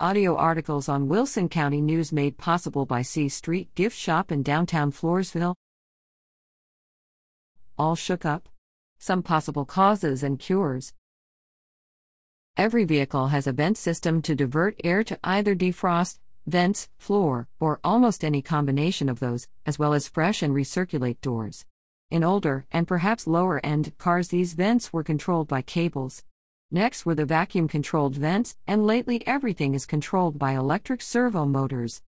Audio articles on Wilson County News made possible by C Street Gift Shop in downtown Floresville. All shook up? Some possible causes and cures. Every vehicle has a vent system to divert air to either defrost, vents, floor, or almost any combination of those, as well as fresh and recirculate doors. In older, and perhaps lower end, cars, these vents were controlled by cables. Next were the vacuum controlled vents, and lately everything is controlled by electric servo motors.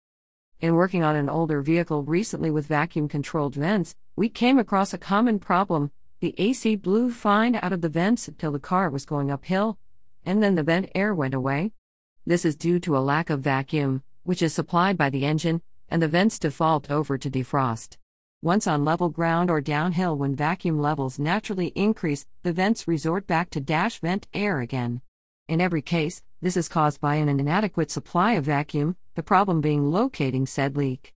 In working on an older vehicle recently with vacuum controlled vents, we came across a common problem the AC blew fine out of the vents until the car was going uphill, and then the vent air went away. This is due to a lack of vacuum, which is supplied by the engine, and the vents default over to defrost. Once on level ground or downhill, when vacuum levels naturally increase, the vents resort back to dash vent air again. In every case, this is caused by an inadequate supply of vacuum, the problem being locating said leak.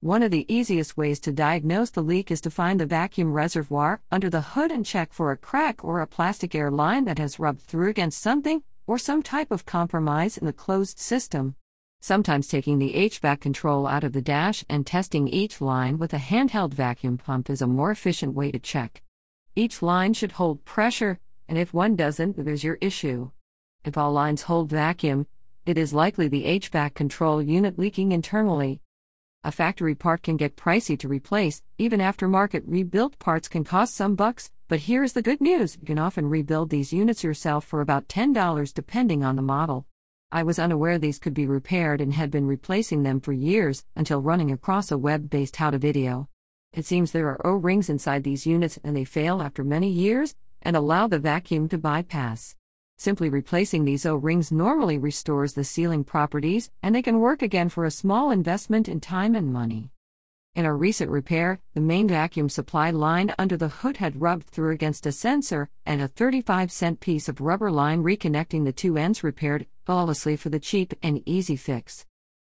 One of the easiest ways to diagnose the leak is to find the vacuum reservoir under the hood and check for a crack or a plastic air line that has rubbed through against something or some type of compromise in the closed system. Sometimes taking the HVAC control out of the dash and testing each line with a handheld vacuum pump is a more efficient way to check. Each line should hold pressure, and if one doesn't, there's your issue. If all lines hold vacuum, it is likely the HVAC control unit leaking internally. A factory part can get pricey to replace, even aftermarket rebuilt parts can cost some bucks, but here's the good news you can often rebuild these units yourself for about $10 depending on the model. I was unaware these could be repaired and had been replacing them for years until running across a web based how to video. It seems there are O rings inside these units and they fail after many years and allow the vacuum to bypass. Simply replacing these O rings normally restores the sealing properties and they can work again for a small investment in time and money. In a recent repair, the main vacuum supply line under the hood had rubbed through against a sensor, and a 35 cent piece of rubber line reconnecting the two ends repaired flawlessly for the cheap and easy fix.